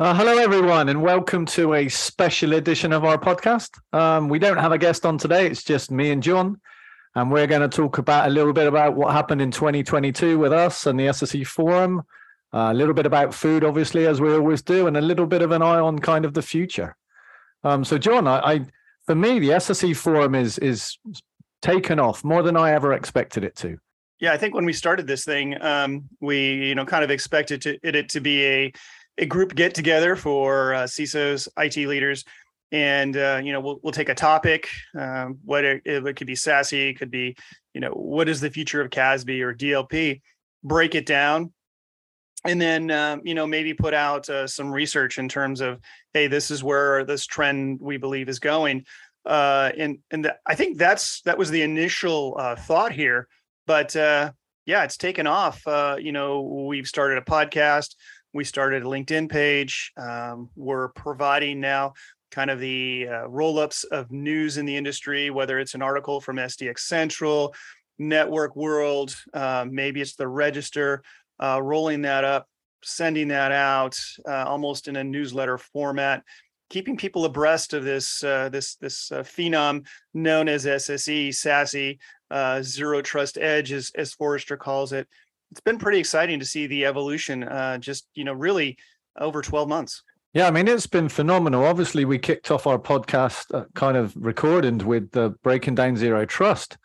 Uh, hello, everyone, and welcome to a special edition of our podcast. Um, we don't have a guest on today; it's just me and John, and we're going to talk about a little bit about what happened in 2022 with us and the SSE Forum, uh, a little bit about food, obviously, as we always do, and a little bit of an eye on kind of the future. Um, so, John, I, I, for me, the SSE Forum is is taken off more than I ever expected it to. Yeah, I think when we started this thing, um, we you know kind of expected to, it, it to be a a group get together for uh, CISOs, IT leaders, and uh, you know we'll we'll take a topic. Um, what it, it could be SASE, could be you know what is the future of CASB or DLP. Break it down, and then um, you know maybe put out uh, some research in terms of hey, this is where this trend we believe is going. Uh, and and the, I think that's that was the initial uh, thought here, but uh, yeah, it's taken off. Uh, you know, we've started a podcast we started a LinkedIn page. Um, we're providing now kind of the uh, roll ups of news in the industry, whether it's an article from SDxCentral, Network World, uh, maybe it's the Register, uh, rolling that up, sending that out uh, almost in a newsletter format. Keeping people abreast of this uh, this this uh, phenom known as SSE, SASE, Zero Trust Edge, as, as Forrester calls it, it's been pretty exciting to see the evolution uh, just you know really over 12 months. Yeah i mean it's been phenomenal. Obviously we kicked off our podcast uh, kind of recording with the breaking down zero trust.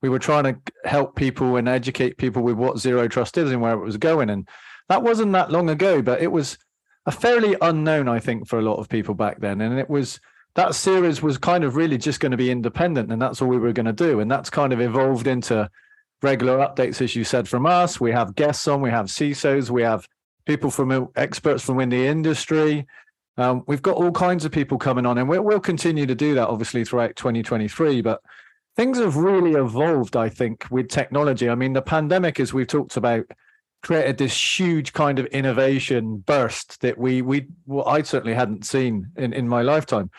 We were trying to help people and educate people with what zero trust is and where it was going and that wasn't that long ago but it was a fairly unknown i think for a lot of people back then and it was that series was kind of really just going to be independent and that's all we were going to do and that's kind of evolved into regular updates, as you said, from us. We have guests on, we have CISOs, we have people from experts from in the industry. Um, we've got all kinds of people coming on, and we'll, we'll continue to do that obviously throughout 2023. But things have really evolved, I think, with technology. I mean, the pandemic, as we've talked about, created this huge kind of innovation burst that we we well, I certainly hadn't seen in in my lifetime,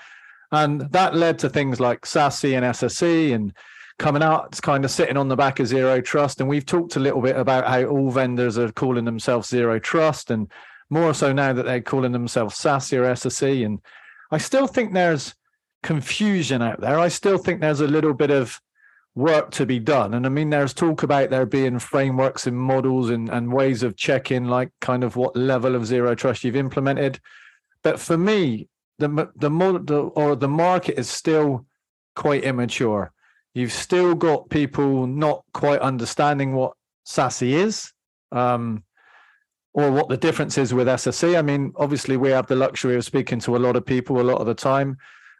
and that led to things like SASE and SSE and coming out. It's kind of sitting on the back of Zero Trust. And we've talked a little bit about how all vendors are calling themselves Zero Trust and more so now that they're calling themselves SASE or SSE. And I still think there's confusion out there. I still think there's a little bit of work to be done. And I mean, there's talk about there being frameworks and models and, and ways of checking, like kind of what level of zero trust you've implemented. But for me, the the model or the market is still quite immature. You've still got people not quite understanding what SASE is, um, or what the difference is with SSE. I. Mean, obviously, we have the luxury of speaking to a lot of people a lot of the time,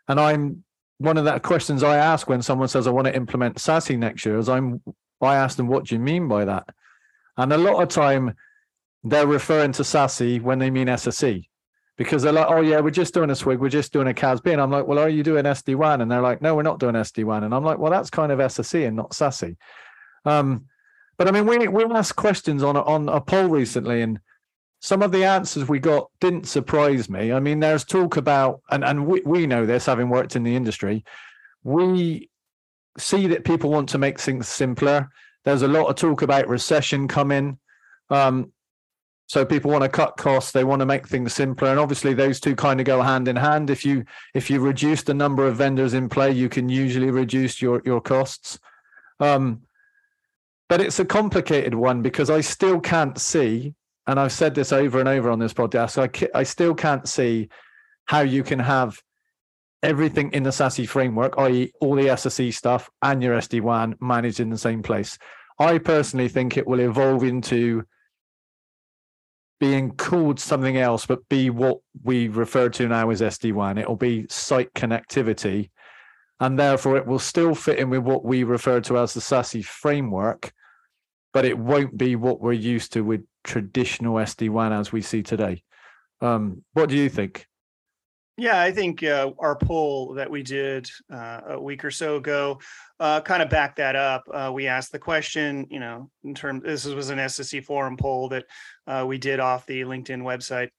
and I'm one of the questions I ask when someone says I want to implement SASE next year is I'm I ask them what do you mean by that, and a lot of time they're referring to SASE when they mean SSE because they're like, oh yeah, we're just doing a SWG, we're just doing a CASB, and I'm like, well, are you doing SD WAN? And they're like, no, we're not doing SD WAN. and I'm like, well, that's kind of SSE and not SASE. Um, but I mean, we we asked questions on a, on a poll recently, and some of the answers we got didn't surprise me. I mean, there's talk about, and and we we know this, having worked in the industry, we see that people want to make things simpler. There's a lot of talk about recession coming. Um, so people want to cut costs they want to make things simpler and obviously those two kind of go hand in hand if you if you reduce the number of vendors in play you can usually reduce your your costs um, but it's a complicated one because i still can't see and i've said this over and over on this podcast i, I still can't see how you can have everything in the SASE framework, i.e., all the SSE stuff and your SD WAN managed in the same place. I personally think it will evolve into being called something else, but be what we refer to now as SD WAN. It'll be site connectivity, and therefore it will still fit in with what we refer to as the SASE framework, but it won't be what we're used to with traditional SD WAN as we see today. Um, what do you think? Yeah, I think uh, our poll that we did uh, a week or so ago uh, kind of backed that up. Uh, we asked the question, you know, in terms, this was an SSE forum poll that uh, we did off the LinkedIn website.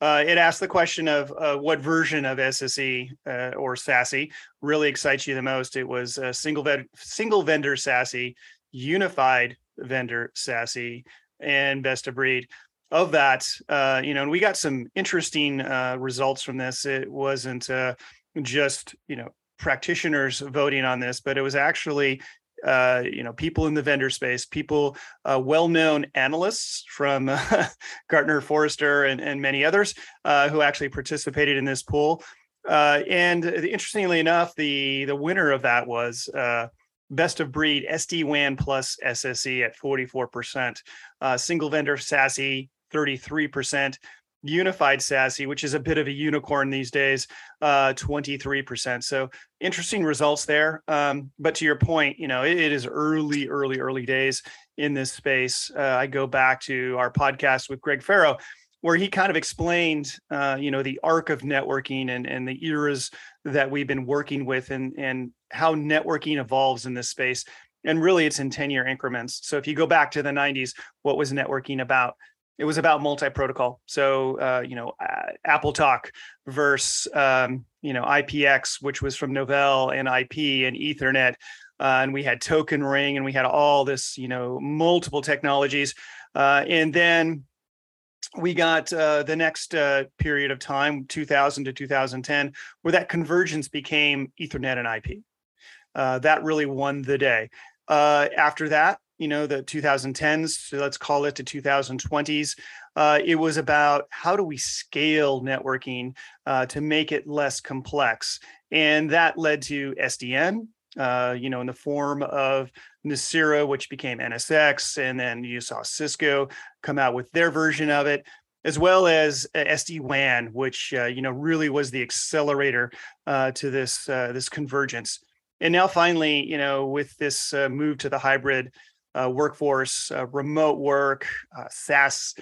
Uh, it asked the question of what version of SSE or SASE really excites you the most. It was single ven- single vendor SASE, unified vendor SASE, and best of breed. Of that, uh, you know, and we got some interesting uh, results from this. It wasn't uh, just you know practitioners voting on this, but it was actually uh, you know people in the vendor space, people uh, well-known analysts from uh, Gartner, Forrester, and, and many others uh, who actually participated in this pool. Uh, and interestingly enough, the the winner of that was uh, best of breed SD WAN plus SSE at 44%, single vendor SASE 33%, unified SASE, which is a bit of a unicorn these days, uh, 23%. So interesting results there. Um, but to your point, you know, it, it is early, early, early days in this space. Uh, I go back to our podcast with Greg Ferro, where he kind of explained, uh, you know, the arc of networking and, and the eras that we've been working with and, and how networking evolves in this space. And really, it's in 10 year increments. So if you go back to the 90s, what was networking about? It was about multi-protocol. So uh, you know, uh, AppleTalk versus um, you know IPX, which was from Novell and IP and Ethernet, uh, and we had Token Ring, and we had all this you know multiple technologies, uh, and then we got uh, the next uh, period of time, 2000 to 2010, where that convergence became Ethernet and IP. that really won the day. after that, you know the 2010s so let's call it the 2020s uh, it was about how do we scale networking uh, to make it less complex. And that led to sdn uh, you know in the form of Nicira, which became nsx and then you saw cisco come out with their version of it as well as uh, sd-wan which uh, you know really was the accelerator uh, to this this convergence. And now finally you know with this move to the hybrid uh, workforce, uh, remote work, uh, SaaS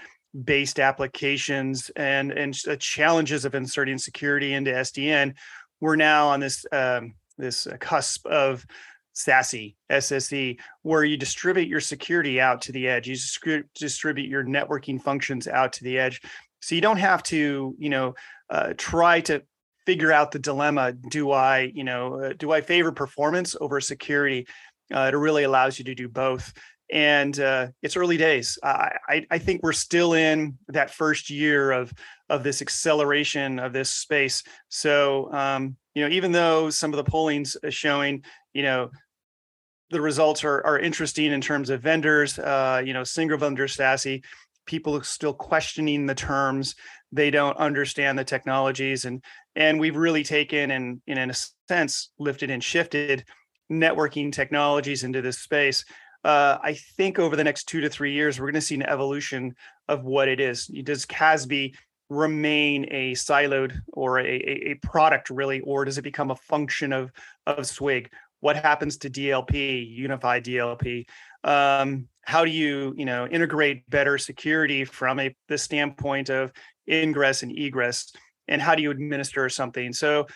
based applications, and and the challenges of inserting security into SDN, we're now on this um, this cusp of SASE, SSE, where you distribute your security out to the edge. You distribute your networking functions out to the edge, so you don't have to, you know, uh, try to figure out the dilemma. Do I, you know, uh, do I favor performance over security? Uh, it really allows you to do both. And uh, it's early days. I, I think we're still in that first year of of this acceleration of this space. So um, you know, even though some of the polling's showing, you know, the results are are interesting in terms of vendors, uh, you know, single vendor SASE, people are still questioning the terms. They don't understand the technologies, and and we've really taken and, and in a sense lifted and shifted networking technologies into this space. Uh, I think over the next two to three years, we're going to see an evolution of what it is. Does CASB remain a siloed or a, a, product really, or does it become a function of of SWG? What happens to DLP, unified DLP? Um, how do you you know integrate better security from a the standpoint of ingress and egress? And how do you administer something? So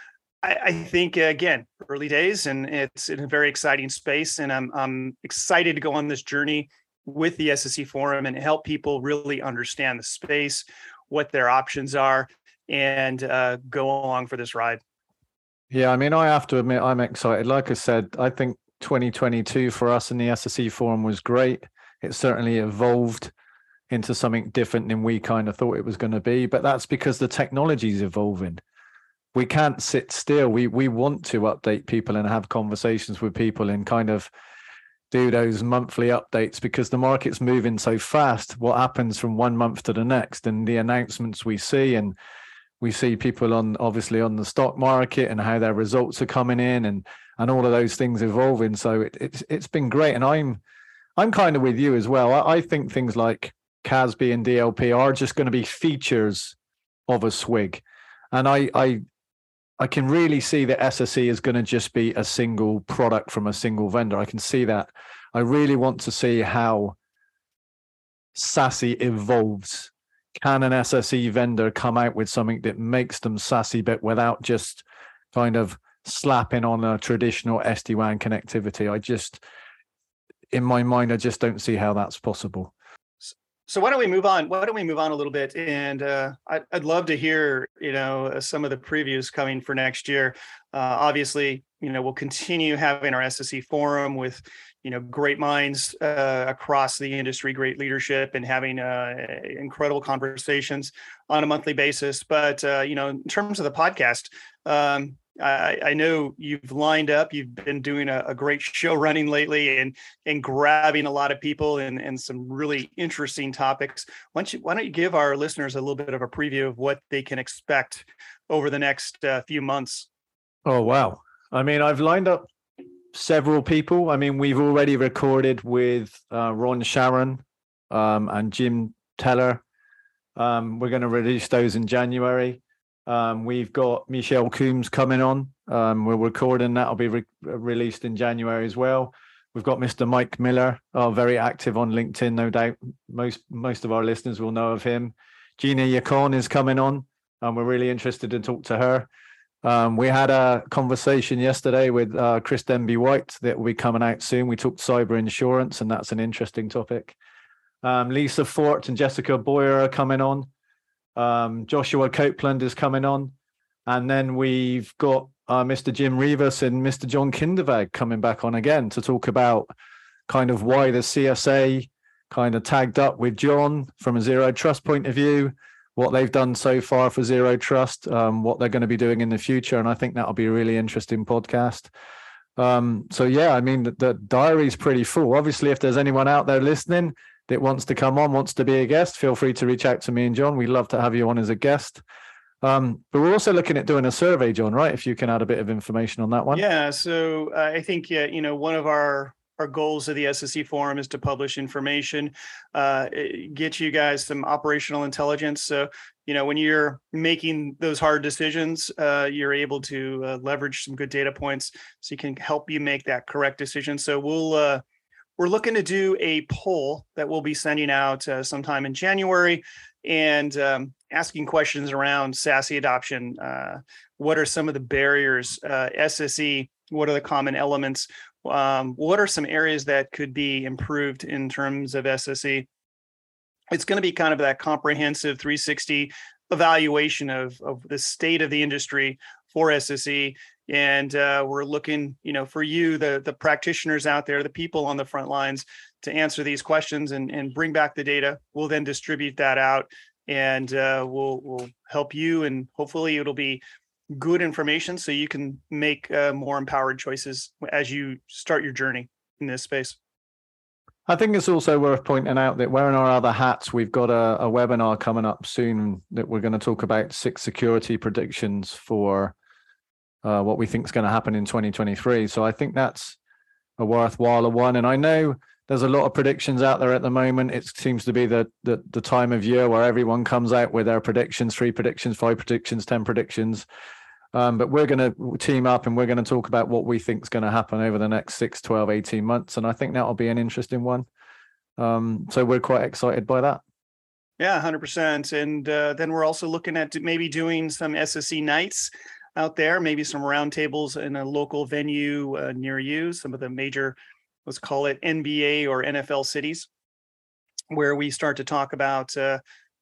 I, think again, early days, and it's in a very exciting space, and I'm I'm excited to go on this journey with the SSE forum and help people really understand the space, what their options are, and uh, go along for this ride. Yeah, I mean, I have to admit, I'm excited. Like I said, I think 2022 for us in the SSE forum was great. It certainly evolved into something different than we kind of thought it was going to be, but that's because the technology is evolving we can't sit still. We we want to update people and have conversations with people and kind of do those monthly updates because the market's moving so fast. What happens from one month to the next and the announcements we see and we see people on obviously on the stock market and how their results are coming in and and all of those things evolving. So it, it's it's been great. And I'm I'm kind of with you as well. I, I think things like CASB and DLP are just going to be features of a SWG. And I, I I can really see that SSE is going to just be a single product from a single vendor. I can see that. I really want to see how SASE evolves. Can an SSE vendor come out with something that makes them SASE, but without just kind of slapping on a traditional SD WAN connectivity? I just, in my mind, I just don't see how that's possible so why don't we move on? Why don't we move on a little bit? And uh, I'd, I'd, love to hear, you know, uh, some of the previews coming for next year. Uh, obviously, you know, we'll continue having our SSE forum with, you know great minds uh, across the industry, great leadership, and having uh, incredible conversations on a monthly basis. But uh, you know, in terms of the podcast, um, I, I, know you've lined up. You've been doing a, a, great show running lately, and and grabbing a lot of people and and some really interesting topics. Why don't you Why don't you give our listeners a little bit of a preview of what they can expect over the next uh, few months? Oh wow! I mean, I've lined up several people. I mean, we've already recorded with uh, Ron Sharon um, and Jim Teller. Um, we're going to release those in January. Um, we've got Michelle Coombs coming on. Um, we're recording that'll be re- released in January as well. We've got Mr. Mike Miller, oh, very active on LinkedIn, no doubt. Most most of our listeners will know of him. Gina Yacone is coming on, and we're really interested to talk to her. Um, we had a conversation yesterday with uh, Chris Denbigh-White that will be coming out soon. We talked cyber insurance, and that's an interesting topic. Um, Lisa Forte and Jessica Boyer are coming on. Um, Joshua Copeland is coming on. And then we've got uh, Mr. Jim Reavis and Mr. John Kindervag coming back on again to talk about kind of why the CSA kind of tagged up with John from a zero trust point of view what they've done so far for Zero Trust, um, what they're going to be doing in the future, and I think that'll be a really interesting podcast. Um, so yeah, I mean the, the diary's pretty full. Obviously, if there's anyone out there listening that wants to come on, wants to be a guest, feel free to reach out to me and John. We'd love to have you on as a guest. Um, but we're also looking at doing a survey, John. Right? If you can add a bit of information on that one. Yeah. So uh, I think yeah, you know, one of our our goals of the SSE forum is to publish information, uh, get you guys some operational intelligence. So, you know, when you're making those hard decisions, uh, you're able to uh, leverage some good data points so you can help you make that correct decision. So we'll uh, we're looking to do a poll that we'll be sending out uh, sometime in January and um, asking questions around SASE adoption. Uh, what are some of the barriers? SSE, what are the common elements? um, what are some areas that could be improved in terms of SSE? It's going to be kind of that comprehensive 360 evaluation of, of the state of the industry for SSE. And uh, we're looking, you know, for you, the the practitioners out there, the people on the front lines, to answer these questions and, and bring back the data. We'll then distribute that out, and uh, we'll we'll help you, and hopefully it'll be good information so you can make uh, more empowered choices as you start your journey in this space. I think it's also worth pointing out that wearing our other hats, we've got a, a webinar coming up soon that we're going to talk about six security predictions for uh, what we think is going to happen in 2023. So I think that's a worthwhile one. And I know there's a lot of predictions out there at the moment. It seems to be the, the the time of year where everyone comes out with their predictions, three predictions, five predictions, ten predictions. Um, but we're going to team up and we're going to talk about what we think is going to happen over the next 6, 12, 18 months. And I think that'll be an interesting one. Um, so we're quite excited by that. Yeah, 100%. And uh, then we're also looking at maybe doing some SSE nights out there, maybe some roundtables in a local venue uh, near you, some of the major, let's call it NBA or NFL cities, where we start to talk about uh,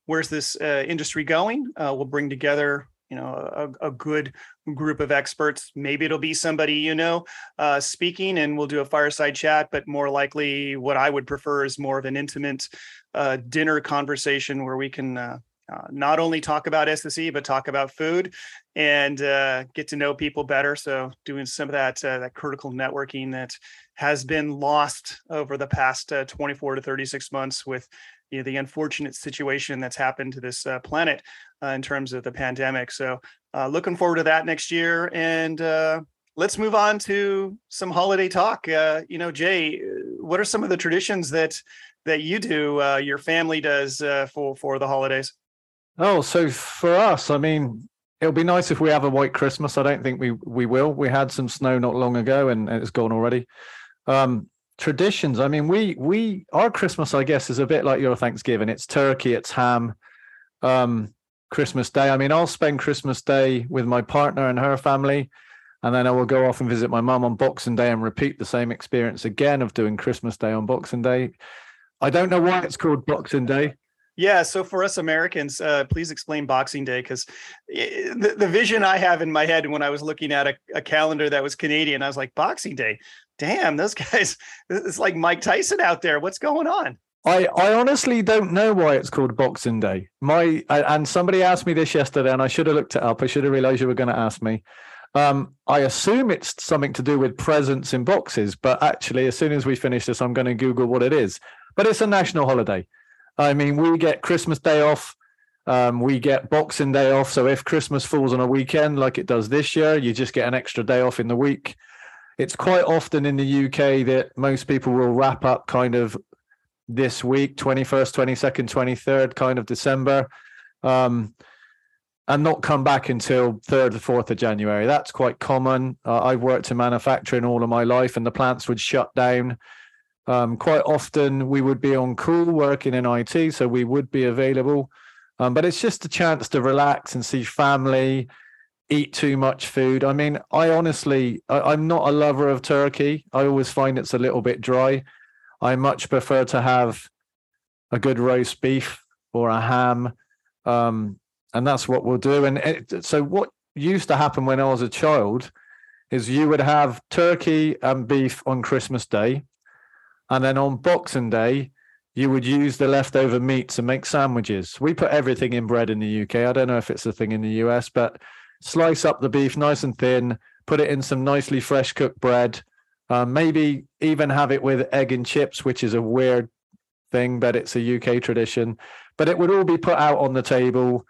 where's this uh, industry going. Uh, we'll bring together you know a, a, good group of experts maybe it'll be somebody you know uh, speaking and we'll do a fireside chat but more likely what i would prefer is more of an intimate uh, dinner conversation where we can uh, uh not only talk about SSE but talk about food and uh, get to know people better. So doing some of that uh, that critical networking that has been lost over the past 24 to 36 months with you know, the unfortunate situation that's happened to this uh, planet uh, in terms of the pandemic. So, uh, looking forward to that next year. And uh, let's move on to some holiday talk. Uh, you know, Jaye, what are some of the traditions that that you do, uh, your family does for for the holidays? Oh, so for us, I mean, it'll be nice if we have a white Christmas. I don't think we we will. We had some snow not long ago, and it's gone already. Um, traditions. I mean, we we our Christmas, I guess, is a bit like your Thanksgiving. It's turkey, it's ham. Um, Christmas Day. I mean, I'll spend Christmas Day with my partner and her family, and then I will go off and visit my mum on Boxing Day and repeat the same experience again of doing Christmas Day on Boxing Day. I don't know why it's called Boxing Day. Yeah, so for us Americans, uh, please explain Boxing Day because the, the vision I have in my head when I was looking at a, a calendar that was Canadian, I was like, Boxing Day, damn, those guys, it's like Mike Tyson out there. What's going on? I, I honestly don't know why it's called Boxing Day. My and somebody asked me this yesterday, and I should have looked it up. I should have realized you were going to ask me. Um, I assume it's something to do with presents in boxes, but actually, as soon as we finish this, I'm going to Google what it is. But it's a national holiday. I mean, we get Christmas Day off. Um, we get Boxing Day off. So if Christmas falls on a weekend like it does this year, you just get an extra day off in the week. It's quite often in the UK that most people will wrap up kind of this week 21st 22nd 23rd kind of december um, and not come back until 3rd or 4th of january that's quite common uh, i've worked in manufacturing all of my life and the plants would shut down um, quite often we would be on call working in it so we would be available um, but it's just a chance to relax and see family eat too much food i mean i honestly I, i'm not a lover of turkey i always find it's a little bit dry I much prefer to have a good roast beef or a ham. Um, and that's what we'll do. And it, so, what used to happen when I was a child is you would have turkey and beef on Christmas Day. And then on Boxing Day, you would use the leftover meat to make sandwiches. We put everything in bread in the UK. I don't know if it's a thing in the US, but slice up the beef nice and thin, put it in some nicely fresh cooked bread, uh, maybe even have it with egg and chips, which is a weird thing, but it's a UK tradition. But it would all be put out on the table.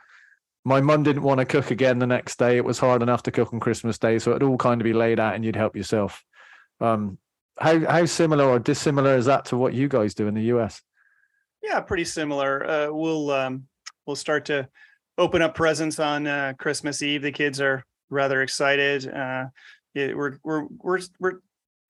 My mum didn't want to cook again the next day. It was hard enough to cook on Christmas Day, so it'd all kind of be laid out, and you'd help yourself. Um, how how similar or dissimilar is that to what you guys do in the US? Yeah, pretty similar. Uh, we'll um, we'll start to open up presents on uh, Christmas Eve. The kids are rather excited. Uh, we're we're we're we're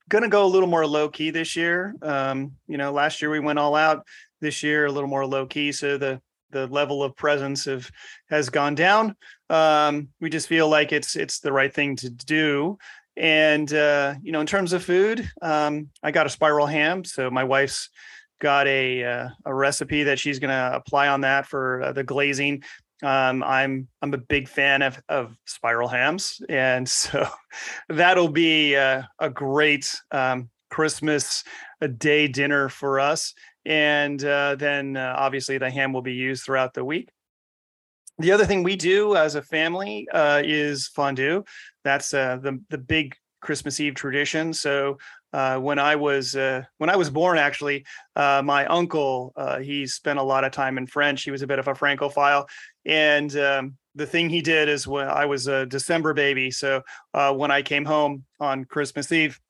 going to go a little more low key this year. Um, you know, last year we went all out. This year a little more low key, so the the level of presence of has gone down. Um, we just feel like it's it's the right thing to do. And uh, you know, in terms of food, um, I got a spiral ham, so my wife's got a uh, a recipe that she's going to apply on that for uh, the glazing. Um, I'm I'm a big fan of of spiral hams, and so that'll be a, a great um, Christmas a day dinner for us. And uh, then uh, obviously the ham will be used throughout the week. The other thing we do as a family uh, is fondue. That's uh, the the big Christmas Eve tradition. So uh, when I was uh, when I was born, actually, uh, my uncle uh, he spent a lot of time in French. He was a bit of a Francophile, and um, the thing he did is when I was a December baby. So uh, when I came home on Christmas Eve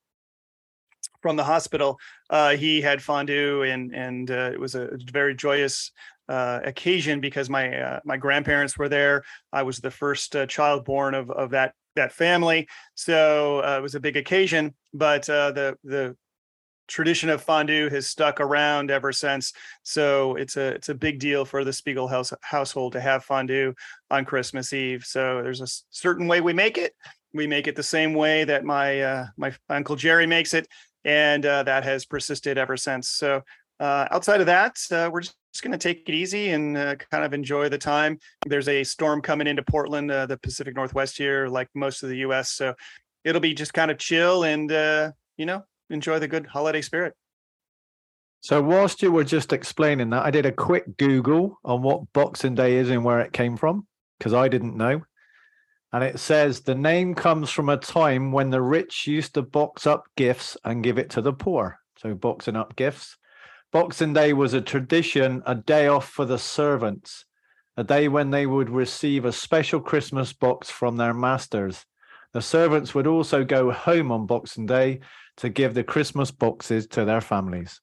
from the hospital, uh, he had fondue, and and it was a very joyous uh, occasion because my uh, my grandparents were there. I was the first uh, child born of of that that family, so uh, it was a big occasion. But uh, the the tradition of fondue has stuck around ever since. So it's a it's a big deal for the Spiegel house, household to have fondue on Christmas Eve. So there's a certain way we make it. We make it the same way that my uh, my uncle Jerry makes it, and uh, that has persisted ever since. So uh, outside of that, uh, we're just going to take it easy and uh, kind of enjoy the time. There's a storm coming into Portland, uh, the Pacific Northwest here, like most of the U.S. So it'll be just kind of chill and uh, you know enjoy the good holiday spirit. So whilst you were just explaining that, I did a quick Google on what Boxing Day is and where it came from because I didn't know. And it says the name comes from a time when the rich used to box up gifts and give it to the poor. So boxing up gifts. Boxing Day was a tradition, a day off for the servants, a day when they would receive a special Christmas box from their masters. The servants would also go home on Boxing Day to give the Christmas boxes to their families.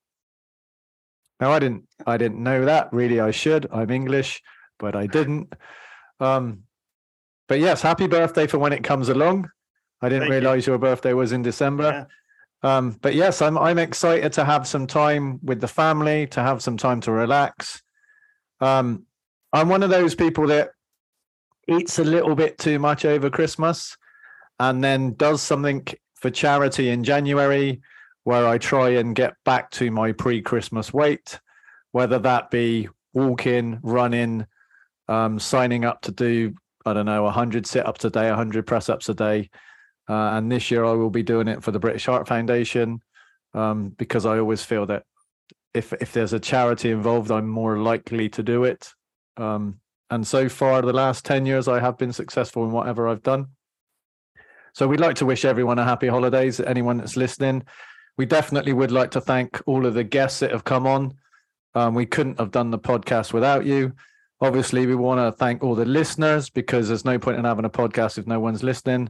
Now I didn't I didn't know that. Really I should. I'm English, but I didn't. Um but yes, happy birthday for when it comes along. I didn't Thank realize you. your birthday was in December. Yeah. Um, but yes, I'm I'm excited to have some time with the family, to have some time to relax. Um, I'm one of those people that eats a little bit too much over Christmas and then does something for charity in January where I try and get back to my pre-Christmas weight, whether that be walking, running, um, signing up to do I don't know 100 sit ups a day, 100 press ups a day. Uh, and this year I will be doing it for the British Heart Foundation um, because I always feel that if if there's a charity involved, I'm more likely to do it. Um, and so far, the last 10 years, I have been successful in whatever I've done. So we'd like to wish everyone a happy holidays, anyone that's listening. We definitely would like to thank all of the guests that have come on. Um, we couldn't have done the podcast without you. Obviously, we want to thank all the listeners because there's no point in having a podcast if no one's listening.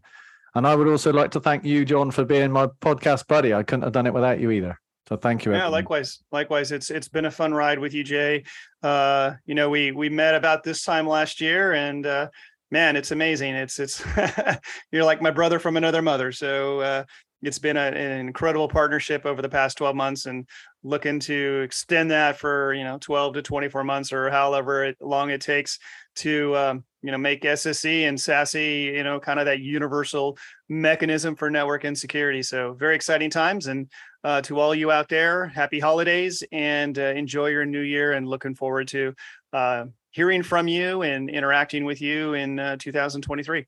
And I would also like to thank you, John, for being my podcast buddy. I couldn't have done it without you either. So thank you. Yeah, everyone. likewise. Likewise. It's it's been a fun ride with you, Jaye. Uh, you know, we we met about this time last year, and uh, man, it's amazing. It's it's you're like my brother from another mother. So uh, it's been a, an incredible partnership over the past 12 months, and looking to extend that for you know 12 to 24 months or however long it takes to um, you know make SSE and SASE you know kind of that universal mechanism for network and security. So very exciting times, and uh, to all you out there, happy holidays and uh, enjoy your new year. And looking forward to uh, hearing from you and interacting with you in uh, 2023.